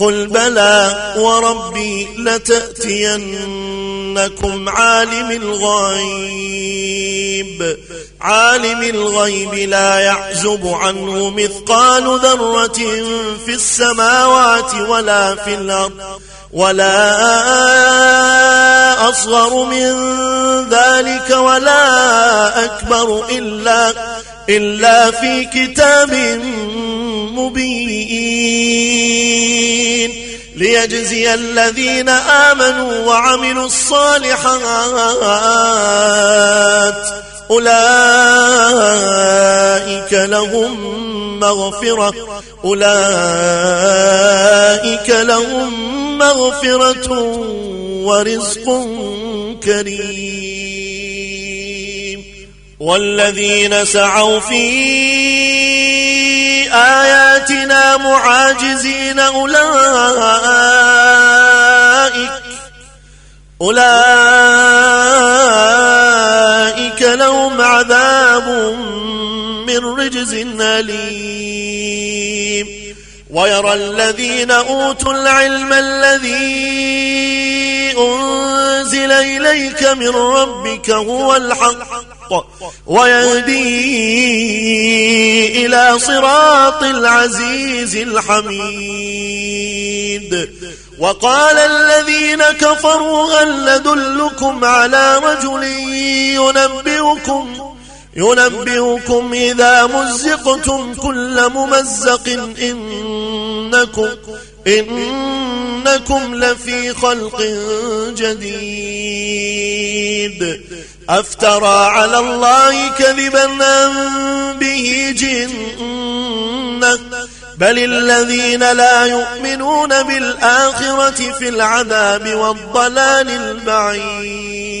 قل بلى وربي لتأتينكم عالم الغيب. عالم الغيب لا يعزب عنه مثقال ذرة في السماوات ولا في الأرض ولا أصغر من ذلك ولا أكبر إلا, إلا في كتاب مبين. ليجزي الذين آمنوا وعملوا الصالحات أولئك لهم مغفرة أولئك لهم مغفرة ورزق كريم والذين سعوا في آياتنا معاجزين أولئك أولئك لهم عذاب من رجز أليم. ويرى الذين أوتوا العلم الذي أنزل إليك من ربك هو الحق ويهدي إلى صراط العزيز الحميد. وقال الذين كفروا هل ندلكم على رجل ينبئكم ينبئكم إذا مزقتم كل ممزق إنكم إنكم لفي خلق جديد. أفترى على الله كذبا أم به جنة؟ بل الذين لا يؤمنون بالآخرة في العذاب والضلال البعيد.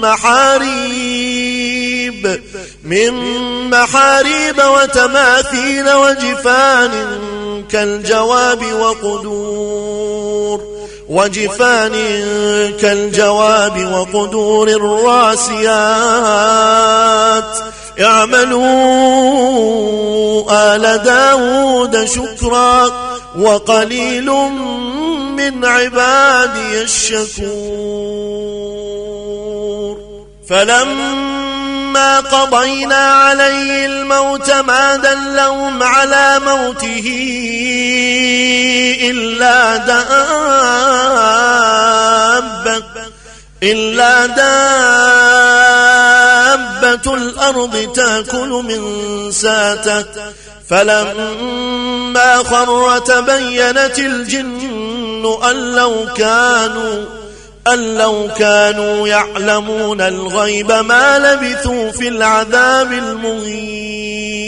محاريب من محاريب وتماثيل وجفان كالجواب وقدور وجفان كالجواب وقدور الراسيات. اعملوا آل داود شكرا وقليل من عبادي الشكور. فلما قضينا عليه الموت ما دلهم على موته إلا دابة إلا دابة الأرض تأكل من ساته. فلما خر تبينت الجن أن لو كانوا أن لو كانوا يعلمون الغيب ما لبثوا في العذاب المهين.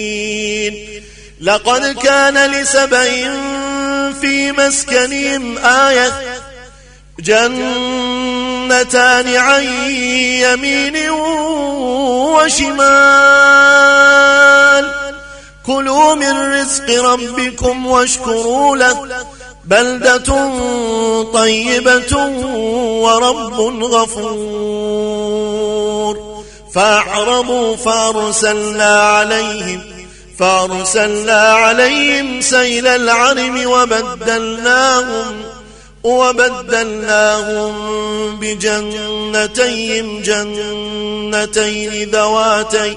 لقد كان لسبأ في مسكنهم آية جنتان عن يمين وشمال. كلوا من رزق ربكم واشكروا له. بلدة طيبة ورب غفور. فأعرضوا فأرسلنا عليهم فأرسلنا عليهم سيل العرم وبدلناهم وبدلناهم بجنتين جنتين ذواتي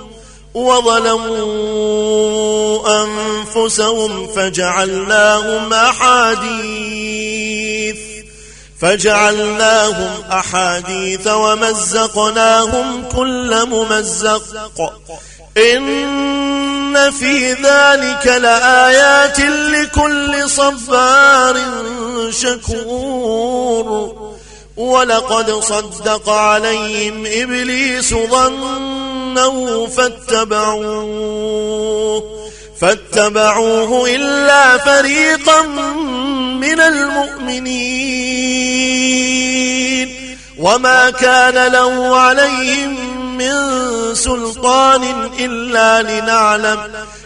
وظلموا أنفسهم فجعلناهم أحاديث فجعلناهم أحاديث ومزقناهم كل ممزق. إن في ذلك لآيات لكل صبار شكور. ولقد صدق عليهم إبليس ظنه فاتبعوه فاتبعوه إلا فريقا من المؤمنين. وما كان له عليهم من سلطان إلا لنعلم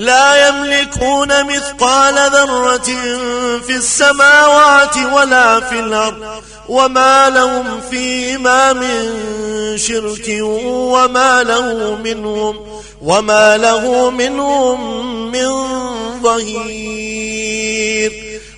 لا يملكون مثقال ذرة في السماوات ولا في الأرض وما لهم فيما من شرك وما له منهم وما له منهم من ظهير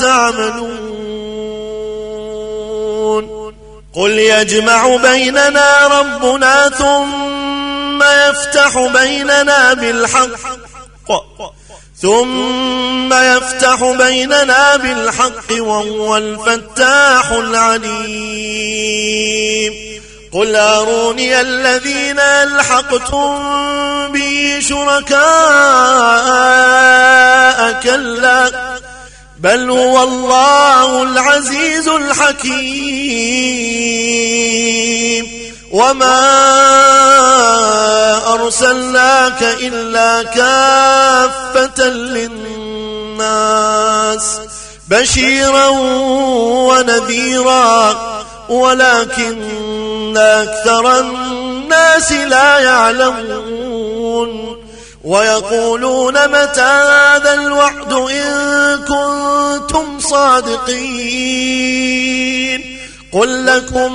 تعملون قل يجمع بيننا ربنا ثم يفتح بيننا بالحق ثم يفتح بيننا بالحق وهو الفتاح العليم قل أروني الذين ألحقتم بي شركاء كلا بل هو الله العزيز الحكيم. وما أرسلناك إلا كافة للناس. بشيرا ونذيرا ولكن أكثر الناس لا يعلمون. ويقولون متى هذا الوعد إن كنتم صادقين قل لكم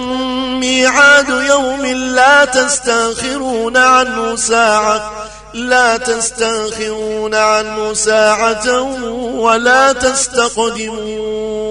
ميعاد يوم لا تستأخرون عنه ساعة لا تستأخرون عنه ساعة ولا تستقدمون.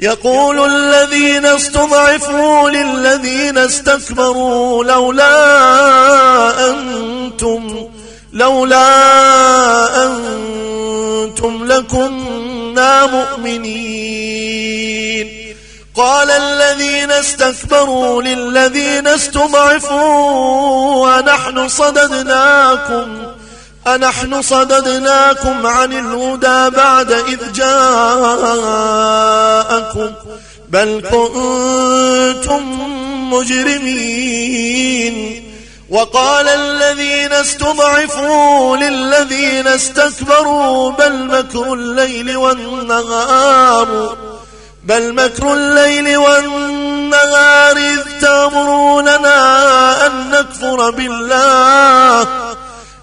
يقول الذين استضعفوا للذين استكبروا لولا أنتم لولا أنتم لكنا مؤمنين. قال الذين استكبروا للذين استضعفوا ونحن صددناكم أنحن صددناكم عن الهدى بعد إذ جاءكم بل كنتم مجرمين وقال الذين استضعفوا للذين استكبروا بل مكر الليل والنهار بل مكر الليل والنهار إذ تأمروننا أن نكفر بالله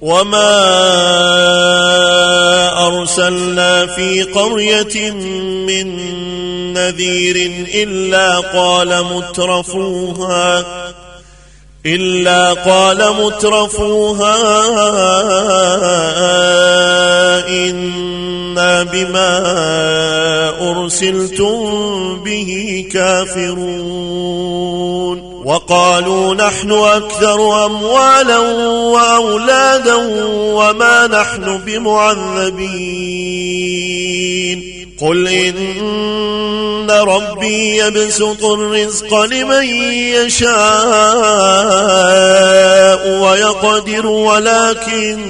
وما أرسلنا في قرية من نذير إلا قال مترفوها إلا قال مترفوها إنا بما أرسلتم به كافرون. وقالوا نحن أكثر أموالا وأولادا وما نحن بمعذبين. قل إن ربي يبسط الرزق لمن يشاء ويقدر ولكن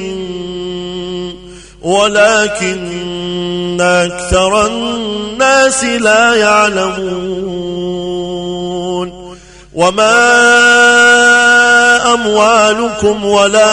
ولكن أكثر الناس لا يعلمون. وما أموالكم ولا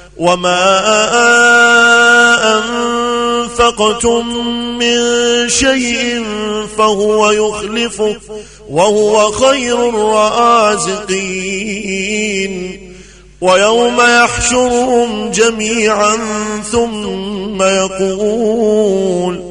وما أنفقتم من شيء فهو يخلفه وهو خير الرازقين ويوم يحشرهم جميعا ثم يقول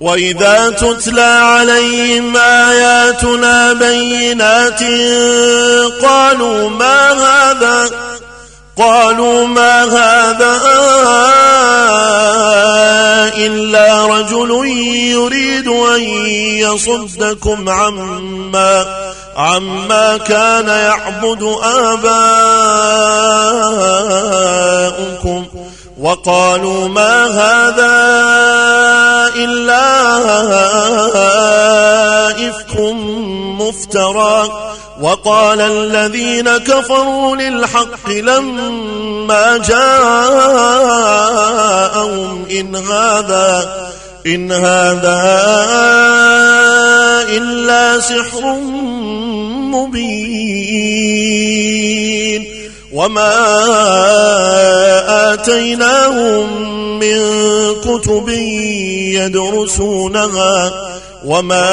وإذا تتلى عليهم آياتنا بينات قالوا ما هذا؟ قالوا ما هذا إلا رجل يريد أن يصدكم عما عما كان يعبد آباؤكم. وقالوا ما هذا إلا إفك مفترى. وقال الذين كفروا للحق لما جاءهم إن هذا إن هذا إلا سحر مبين. وما آتيناهم من كتب يدرسونها وما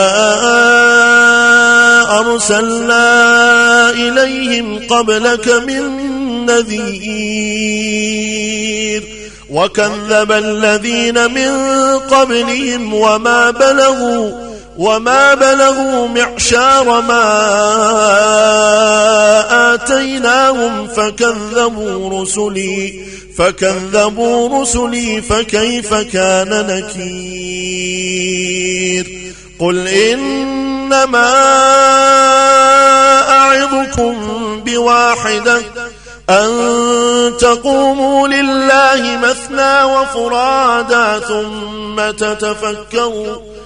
أرسلنا إليهم قبلك من نذير وكذب الذين من قبلهم وما بلغوا وما بلغوا معشار ما آتيناهم فكذبوا رسلي فكذبوا رسلي فكيف كان نكير؟ قل إنما أعظكم بواحدة أن تقوموا لله مثنى وفرادا ثم تتفكروا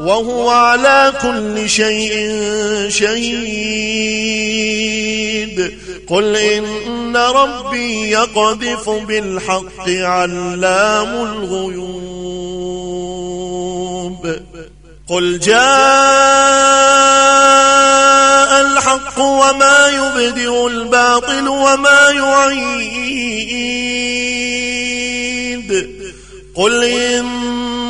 وهو على كل شيء شهيد. قل إن ربي يقذف بالحق علام الغيوب. قل جاء الحق وما يبدئ الباطل وما يعيد. قل إن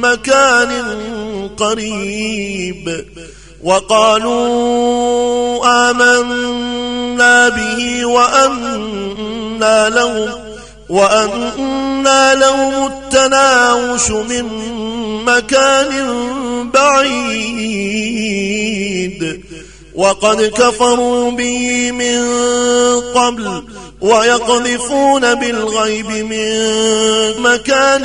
مكان قريب وقالوا آمنا به وأنا لهم وأنا لهم التناوش من مكان بعيد وقد كفروا به من قبل ويقذفون بالغيب من مكان